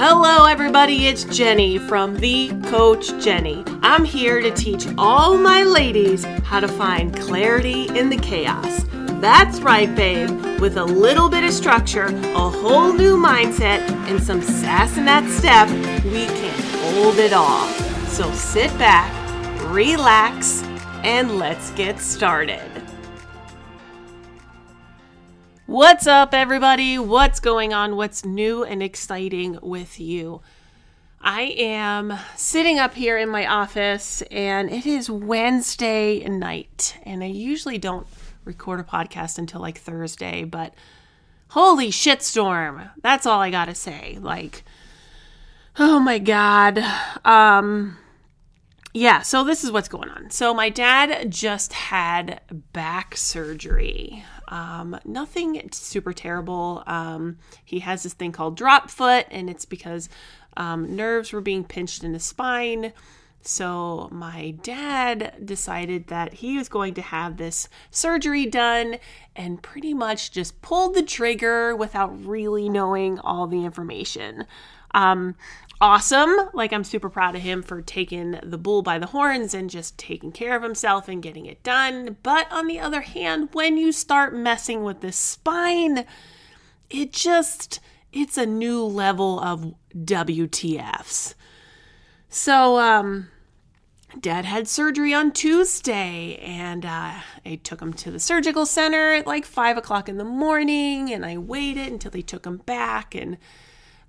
Hello, everybody. It's Jennie from The Coach Jennie. I'm here to teach all my ladies how to find clarity in the chaos. That's right, babe. With a little bit of structure, a whole new mindset, and some sass in that step, we can hold it all. So sit back, relax, and let's get started. What's up, everybody? What's going on? What's new and exciting with you? I am sitting up here in my office and it is Wednesday night. And I usually don't record a podcast until like Thursday, but holy shitstorm. That's all I gotta say. Like, oh my God. Um, yeah, so this is what's going on. So my dad just had back surgery. Um, nothing super terrible. Um, he has this thing called drop foot, and it's because um, nerves were being pinched in his spine. So my dad decided that he was going to have this surgery done and pretty much just pulled the trigger without really knowing all the information. Um, awesome. Like, I'm super proud of him for taking the bull by the horns and just taking care of himself and getting it done. But on the other hand, when you start messing with the spine, it just, it's a new level of WTFs. So, um, Dad had surgery on Tuesday, and uh, I took him to the surgical center at like five o'clock in the morning, and I waited until they took him back, and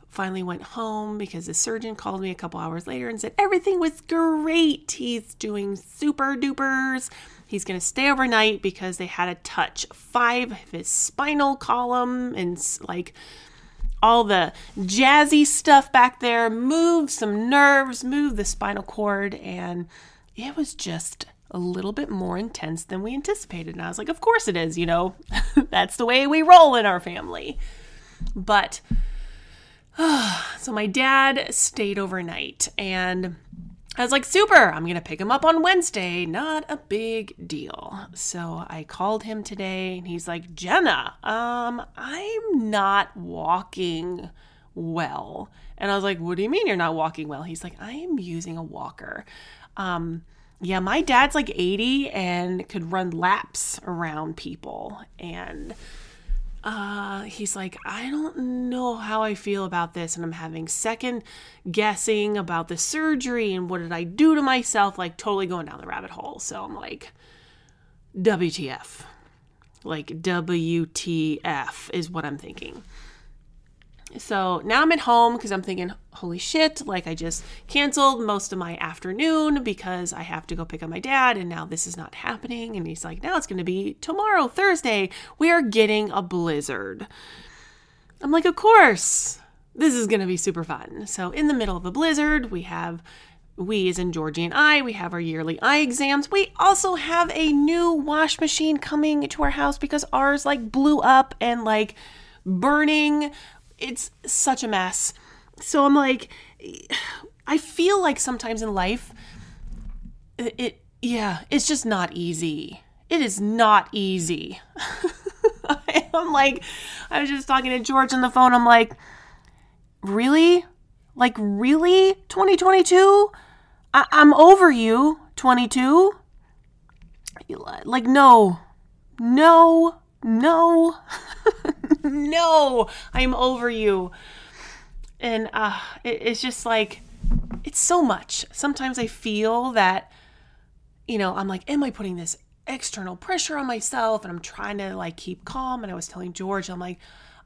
finally went home because the surgeon called me a couple hours later and said everything was great. He's doing super dupers. He's going to stay overnight because they had to touch five of his spinal column and like all the jazzy stuff back there, move some nerves, move the spinal cord, and it was just a little bit more intense than we anticipated. And I was like, of course it is, you know, that's the way we roll in our family. But so my dad stayed overnight and I was like, super, I'm going to pick him up on Wednesday. Not a big deal. So I called him today and he's like, Jenna, um, I'm not walking well. And I was like, what do you mean you're not walking well? He's like, I am using a walker. Um, yeah, my dad's like 80 and could run laps around people. And uh, he's like, I don't know how I feel about this, and I'm having second guessing about the surgery and what did I do to myself, like totally going down the rabbit hole. So I'm like, WTF. Like, WTF is what I'm thinking. So now I'm at home because I'm thinking, holy shit, like I just canceled most of my afternoon because I have to go pick up my dad, and now this is not happening. And he's like, now it's going to be tomorrow, Thursday. We are getting a blizzard. I'm like, of course, this is going to be super fun. So in the middle of a blizzard, we have. We, as in Georgie and I, we have our yearly eye exams. We also have a new wash machine coming to our house because ours like blew up and like burning it's such a mess. So I'm like, I feel like sometimes in life, it, it yeah, it's just not easy. It is not easy. I'm like, I was just talking to George on the phone. I'm like, really? Like, really? 2022? I- I'm over you, 22? Like, no. No. No. no, I'm over you. And uh, it, it's just like, it's so much. Sometimes I feel that, you know, I'm like, am I putting this external pressure on myself? And I'm trying to like keep calm. And I was telling George, I'm like,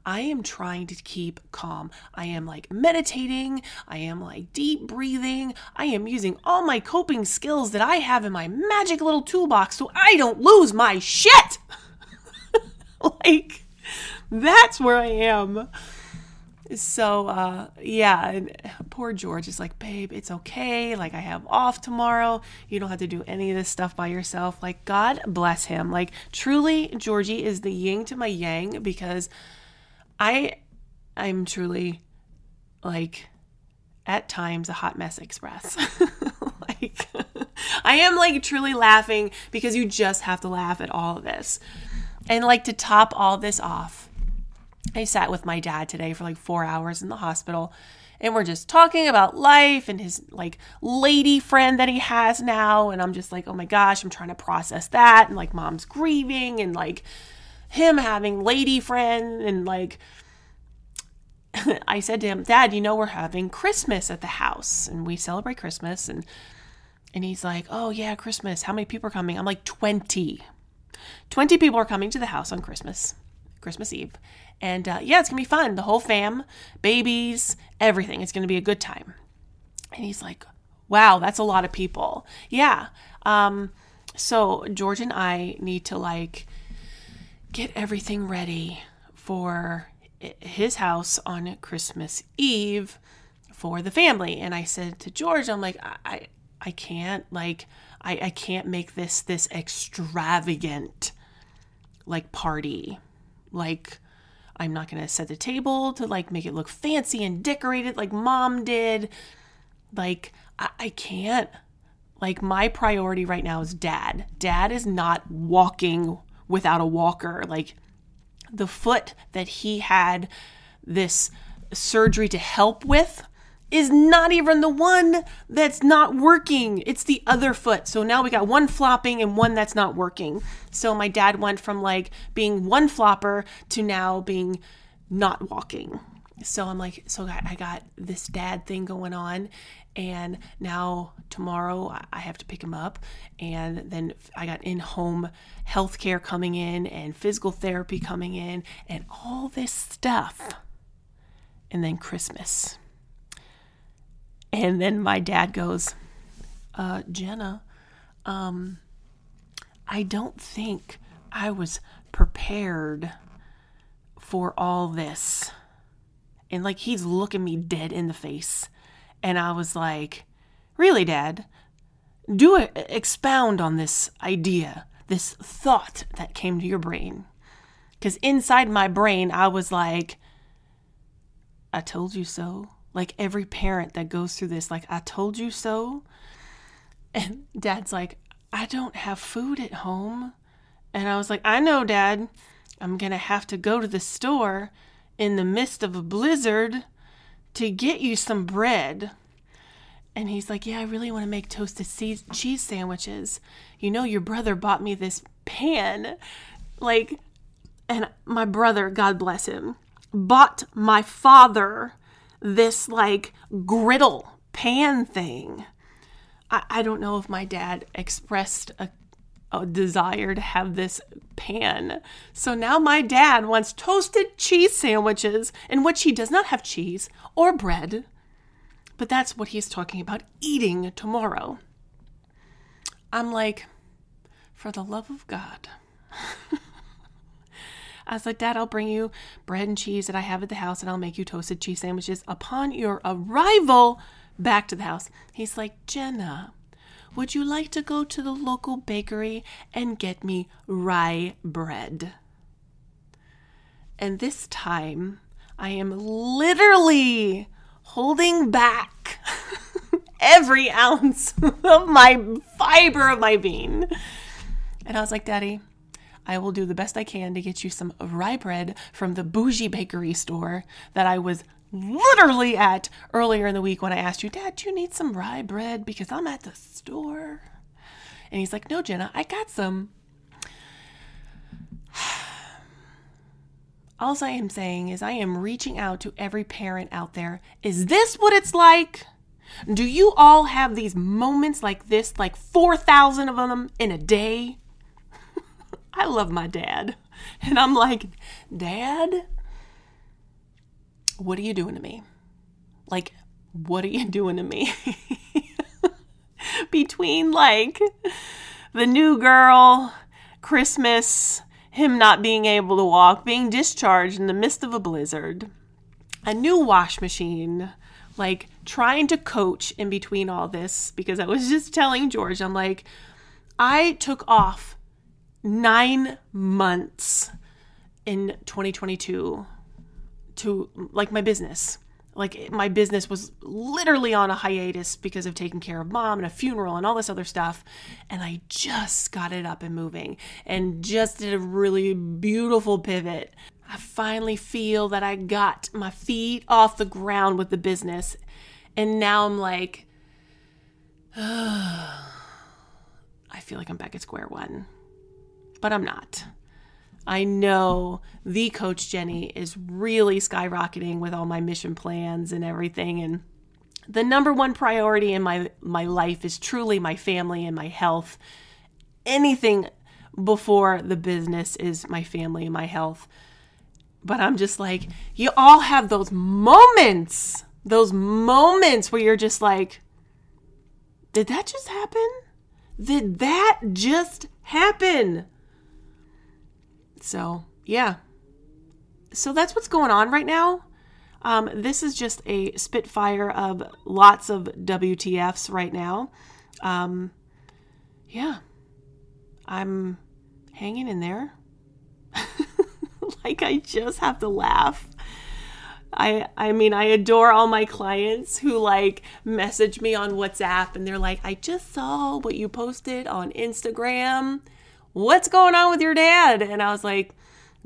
I am trying to keep calm. I am like meditating. I am like deep breathing. I am using all my coping skills that I have in my magic little toolbox so I don't lose my shit. like, that's where I am. So, uh, yeah, and poor George is like, babe, it's okay. Like, I have off tomorrow. You don't have to do any of this stuff by yourself. Like, God bless him. Like, truly, Georgie is the yin to my yang because I, I'm truly like, at times a hot mess express. like, I am like truly laughing because you just have to laugh at all of this. And like to top all this off, I sat with my dad today for like four hours in the hospital and we're just talking about life and his like lady friend that he has now. And I'm just like, oh my gosh, I'm trying to process that. And like mom's grieving and like him having lady friend and like I said to him, Dad, you know we're having Christmas at the house and we celebrate Christmas and and he's like, "Oh yeah, Christmas. How many people are coming?" I'm like, "20." 20 people are coming to the house on Christmas, Christmas Eve. And uh, yeah, it's going to be fun. The whole fam, babies, everything. It's going to be a good time. And he's like, wow, that's a lot of people. Yeah. Um, so George and I need to like get everything ready for his house on Christmas Eve for the family. And I said to George, I'm like, I, I can't like I, I can't make this this extravagant like party. Like I'm not gonna set the table to like make it look fancy and decorated like mom did. Like I, I can't. Like my priority right now is dad. Dad is not walking without a walker. Like the foot that he had this surgery to help with is not even the one that's not working. It's the other foot. So now we got one flopping and one that's not working. So my dad went from like being one flopper to now being not walking. So I'm like, so I got this dad thing going on. And now tomorrow I have to pick him up. And then I got in home healthcare coming in and physical therapy coming in and all this stuff. And then Christmas. And then my dad goes, uh, Jenna, um, I don't think I was prepared for all this. And like he's looking me dead in the face. And I was like, Really, Dad? Do a, expound on this idea, this thought that came to your brain. Because inside my brain, I was like, I told you so like every parent that goes through this like i told you so. And dad's like i don't have food at home. And i was like i know dad. I'm gonna have to go to the store in the midst of a blizzard to get you some bread. And he's like yeah i really want to make toasted cheese sandwiches. You know your brother bought me this pan. Like and my brother god bless him bought my father this like griddle pan thing. I, I don't know if my dad expressed a, a desire to have this pan. So now my dad wants toasted cheese sandwiches in which he does not have cheese or bread. But that's what he's talking about eating tomorrow. I'm like, for the love of God. I was like, Dad, I'll bring you bread and cheese that I have at the house and I'll make you toasted cheese sandwiches upon your arrival back to the house. He's like, Jenna, would you like to go to the local bakery and get me rye bread? And this time, I am literally holding back every ounce of my fiber of my being. And I was like, Daddy, I will do the best I can to get you some rye bread from the bougie bakery store that I was literally at earlier in the week when I asked you, Dad, do you need some rye bread? Because I'm at the store. And he's like, No, Jenna, I got some. All I am saying is, I am reaching out to every parent out there. Is this what it's like? Do you all have these moments like this, like 4,000 of them in a day? I love my dad. And I'm like, Dad, what are you doing to me? Like, what are you doing to me? Between like the new girl, Christmas, him not being able to walk, being discharged in the midst of a blizzard, a new wash machine, like trying to coach in between all this because I was just telling George, I'm like, I took off nine months in 2022 to like my business. Like my business was literally on a hiatus because of taking care of mom and a funeral and all this other stuff. And I just got it up and moving and just did a really beautiful pivot I finally feel that I got my feet off the ground with the business. And now I'm like, I feel like I'm back at square one. But I'm not. I know the coach Jennie is really skyrocketing with all my mission plans and everything and the number one priority in my my life is truly my family and my health. Anything before the business is my family and my health. But I'm just like, you all have those moments, those moments where you're just like, did that just happen? Did that just happen? So, yeah. So that's what's going on right now. Um, this is just a spitfire of lots of WTFs right now. Um, yeah. I'm hanging in there. like I just have to laugh. I I mean I adore all my clients who like message me on WhatsApp and they're like I just saw what you posted on Instagram. What's going on with your dad? And I was like,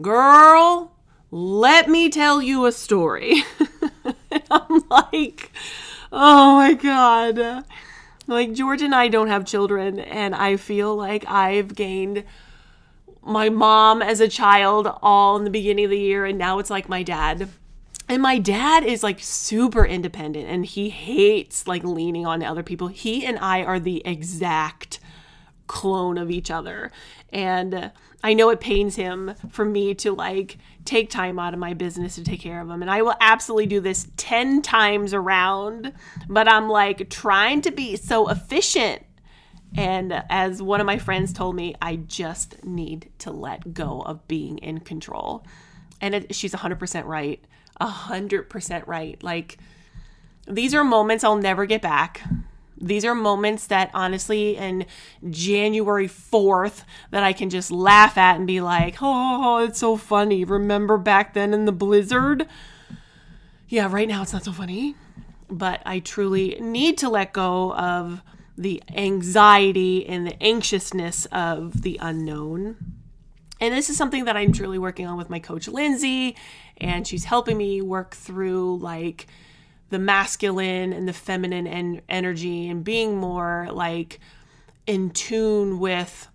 "Girl, let me tell you a story." I'm like, "Oh my god." Like George and I don't have children and I feel like I've gained my mom as a child all in the beginning of the year and now it's like my dad and my dad is like super independent and he hates like leaning on other people he and i are the exact clone of each other and i know it pains him for me to like take time out of my business to take care of him and i will absolutely do this 10 times around but i'm like trying to be so efficient and as one of my friends told me, I just need to let go of being in control. And it, she's 100% right. 100% right. Like, these are moments I'll never get back. These are moments that honestly, in January 4th, that I can just laugh at and be like, oh, it's so funny. Remember back then in the blizzard? Yeah, right now it's not so funny. But I truly need to let go of the anxiety and the anxiousness of the unknown. And this is something that I'm truly working on with my coach Lindsay, and she's helping me work through like the masculine and the feminine en- energy and being more like in tune with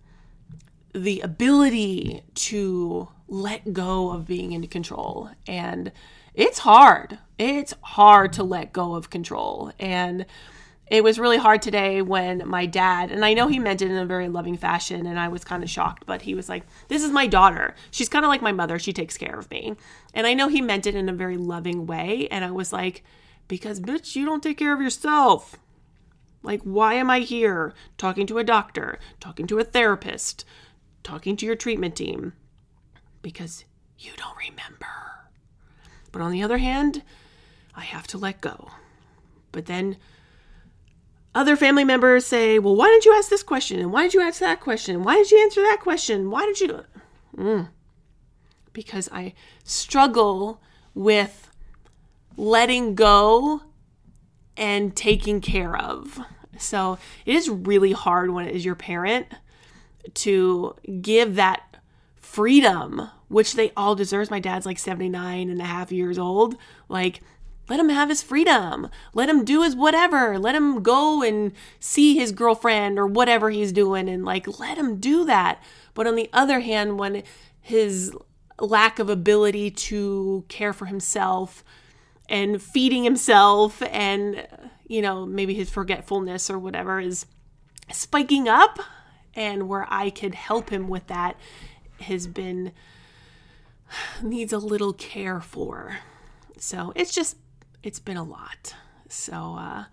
the ability to let go of being in control. And it's hard. It's hard to let go of control. And it was really hard today when my dad, and I know he meant it in a very loving fashion, and I was kind of shocked, but he was like, This is my daughter. She's kind of like my mother. She takes care of me. And I know he meant it in a very loving way. And I was like, Because, bitch, you don't take care of yourself. Like, why am I here talking to a doctor, talking to a therapist, talking to your treatment team? Because you don't remember. But on the other hand, I have to let go. But then other family members say, Well, why didn't you ask this question? And why did you ask that question? Why did you answer that question? Why did you? Mm. Because I struggle with letting go and taking care of. So it is really hard when it is your parent to give that freedom, which they all deserve. My dad's like 79 and a half years old. Like, let him have his freedom. Let him do his whatever. Let him go and see his girlfriend or whatever he's doing and like let him do that. But on the other hand, when his lack of ability to care for himself and feeding himself and you know, maybe his forgetfulness or whatever is spiking up and where I could help him with that has been needs a little care for. So, it's just it's been a lot. So, uh,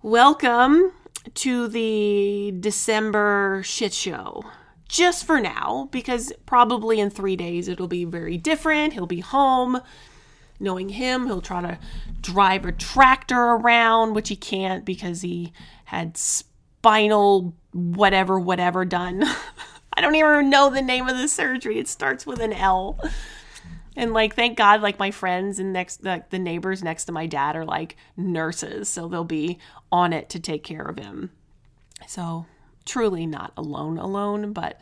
welcome to the December shit show. Just for now, because probably in three days it'll be very different. He'll be home. Knowing him, he'll try to drive a tractor around, which he can't because he had spinal whatever, whatever done. I don't even know the name of the surgery. It starts with an L and like thank god like my friends and next like the neighbors next to my dad are like nurses so they'll be on it to take care of him so truly not alone alone but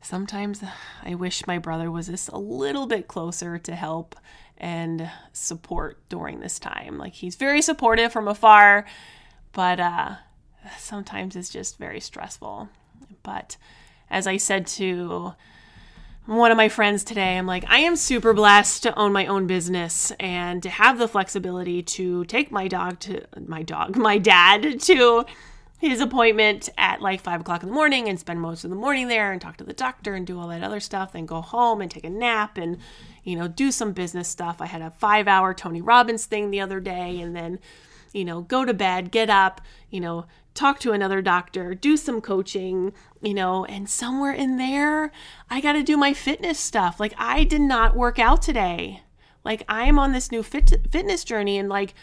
sometimes I wish my brother was just a little bit closer to help and support during this time. Like he's very supportive from afar, but uh, sometimes it's just very stressful. But as I said to one of my friends today, I'm like, I am super blessed to own my own business and to have the flexibility to take my dog to my dog, my dad to his appointment at like five o'clock in the morning and spend most of the morning there and talk to the doctor and do all that other stuff, then go home and take a nap and, you know, do some business stuff. I had a five hour Tony Robbins thing the other day and then, you know, go to bed, get up, you know, talk to another doctor, do some coaching, you know, and somewhere in there, I got to do my fitness stuff. Like, I did not work out today. Like, I'm on this new fit- fitness journey and like,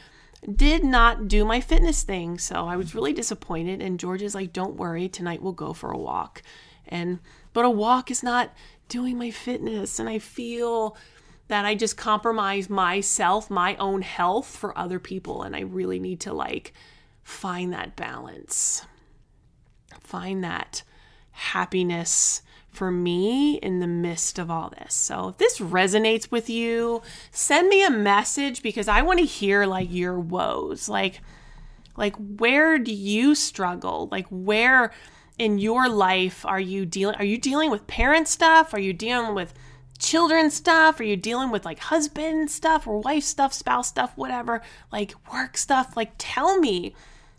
did not do my fitness thing. So I was really disappointed. And George is like, don't worry, tonight we'll go for a walk. And, but a walk is not doing my fitness. And I feel that I just compromise myself, my own health for other people. And I really need to like find that balance, find that happiness for me in the midst of all this. So if this resonates with you, send me a message because I want to hear like your woes. Like like where do you struggle? Like where in your life are you dealing are you dealing with parent stuff? Are you dealing with children stuff? Are you dealing with like husband stuff or wife stuff, spouse stuff, whatever? Like work stuff? Like tell me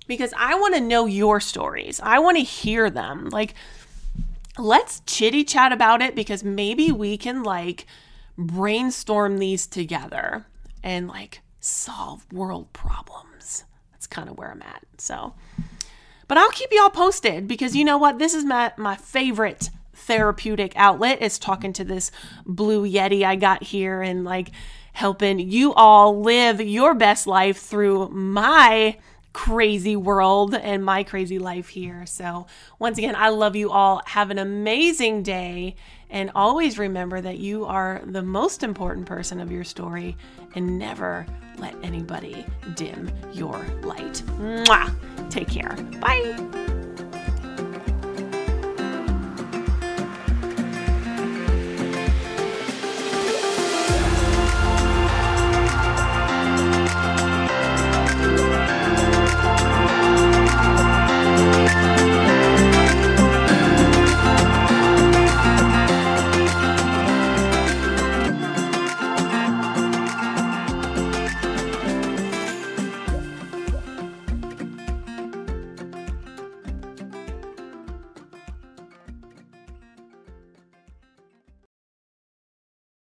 because I want to know your stories. I want to hear them. Like let's chitty chat about it because maybe we can like brainstorm these together and like solve world problems. That's kind of where I'm at. So, but I'll keep you all posted because you know what? This is my, my favorite therapeutic outlet is talking to this blue Yeti I got here and like helping you all live your best life through my crazy world and my crazy life here. So, once again, I love you all. Have an amazing day. And always remember that you are the most important person of your story and never let anybody dim your light. Mwah! Take care. Bye.